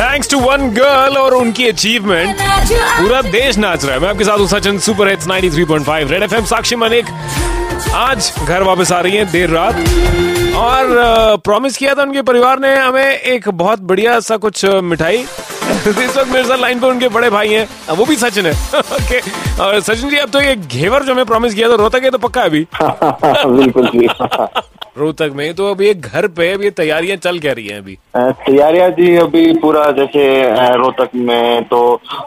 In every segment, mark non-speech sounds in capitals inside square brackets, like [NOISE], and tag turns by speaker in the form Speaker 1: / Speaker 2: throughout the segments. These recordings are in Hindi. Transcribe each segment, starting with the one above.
Speaker 1: थैंक्स टू वन गर्ल और उनकी अचीवमेंट पूरा देश नाच रहा है। मैं आपके साथ हूँ Sachin super hits 93.5 red FM Sakshi Malik. आज घर वापस आ रही है देर रात। और प्रॉमिस किया था उनके परिवार ने हमें एक बहुत बढ़िया सा कुछ मिठाई। [LAUGHS] इस वक्त मेरे साथ लाइन पर उनके बड़े भाई हैं। वो भी सचिन है। ओके [LAUGHS] और सचिन जी अब तो ये घेवर जो हमें प्रॉमिस किया था रोहतक है तो पक्का है अभी?
Speaker 2: बिल्कुल जी। [LAUGHS]
Speaker 1: रोहतक में। तो अभी एक घर पे अभी तैयारियाँ चल कह रही हैं अभी?
Speaker 2: तैयारियाँ जी अभी पूरा जैसे रोहतक में तो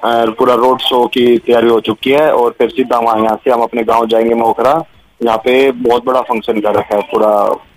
Speaker 2: पूरा रोड शो की तैयारी हो चुकी है और फिर सीधा वहाँ यहाँ से हम अपने गाँव जाएँगे मोखरा। यहाँ पे बहुत बड़ा फ़ंक्शन कर रखा है पूरा।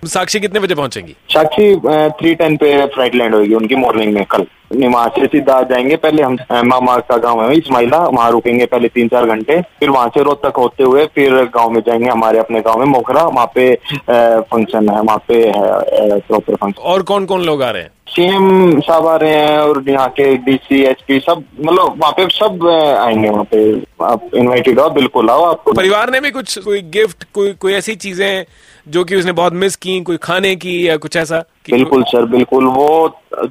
Speaker 1: साक्षी कितने बजे पहुंचेंगी?
Speaker 2: साक्षी थ्री टेन पे फ़्लाइट लैंड होगी उनकी मॉर्निंग में कल। वहाँ से सीधा जाएँगे। पहले हम मामा का गाँव है इस्माइला वहाँ रुकेंगे पहले तीन चार घंटे। फिर वहाँ से तक होते हुए फिर गाँव में जाएँगे हमारे अपने गाँव में मोखरा। वहाँ पे फ़ंक्शन है वहाँ पे है प्रॉपर फ़ंक्शन
Speaker 1: और कौन कौन लोग आ रहे हैं?
Speaker 2: सीएम साहब आ रहे हैं और यहाँ के डीसी एसपी सब मतलब वहाँ पे सब आएँगे वहाँ पे। आप इनवाइटेड हो बिल्कुल आओ आपको
Speaker 1: परिवार ने भी कुछ कोई गिफ्ट कोई कोई ऐसी चीज़ें जो कि उसने बहुत मिस की कोई खाने की या कुछ ऐसा?
Speaker 2: बिल्कुल सर बिल्कुल। वो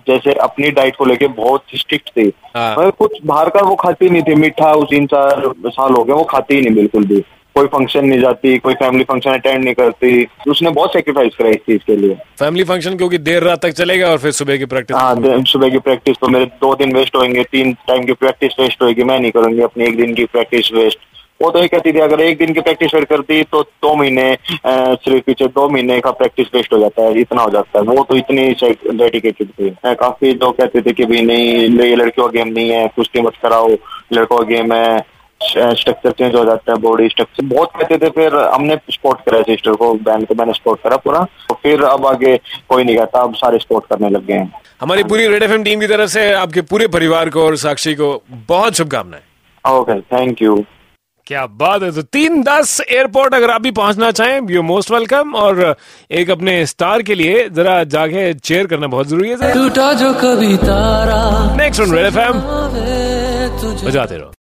Speaker 2: जैसे अपनी डाइट को लेके बहुत स्ट्रिक्ट थी। हाँ। कुछ बाहर का वो खाती नहीं थी। मीठा उस तीन चार साल हो गए वो खाती ही नहीं बिल्कुल भी। कोई फ़ंक्शन नहीं जाती कोई फैमिली फ़ंक्शन अटेंड नहीं करती। उसने बहुत सेक्रीफाइस करा इस चीज़ के लिए।
Speaker 1: फैमिली फ़ंक्शन क्योंकि देर रात तक चलेगा और फिर सुबह की प्रैक्टिस
Speaker 2: हाँ सुबह की प्रैक्टिस तो मेरे दो दिन वेस्ट होंगे तीन टाइम की प्रैक्टिस वेस्ट होगी मैं नहीं करूँगी अपनी एक दिन की प्रैक्टिस वेस्ट वो तो ये कहती थी अगर एक दिन की प्रैक्टिस वेस्ट करती तो दो महीने सिर्फ़ पीछे दो महीने का प्रैक्टिस वेस्ट हो जाता है इतना हो जाता है। वो तो इतनी डेडिकेटेड थी। काफ़ी लोग कहते थे कि भाई नहीं ये लड़कियों का गेम नहीं है कुश्ती मत कराओ लड़कों का गेम है स्ट्रक्चर चेंज हो जाता है बॉडी स्ट्रक्चर बहुत कहते थे फिर हमने स्पोर्ट करा सिस्टर को बहन को मैंने स्पोर्ट करा पूरा। तो फिर अब आगे कोई नहीं कहता अब सारे स्पोर्ट करने लग गए हैं।
Speaker 1: हमारी पूरी रेड एफएम टीम की तरफ़ से आपके पूरे परिवार को और साक्षी को बहुत शुभकामनाएँ।
Speaker 2: ओके थैंक यू
Speaker 1: क्या बात है? तो तीन दस एयरपोर्ट अगर आप भी पहुँचना चाहें यू मोस्ट वेलकम और एक अपने स्टार के लिए जरा जाके चेयर करना बहुत ज़रूरी है। टूटा जो कभी तारा नेक्स्ट रेड एफ़ एम बजाते रहो।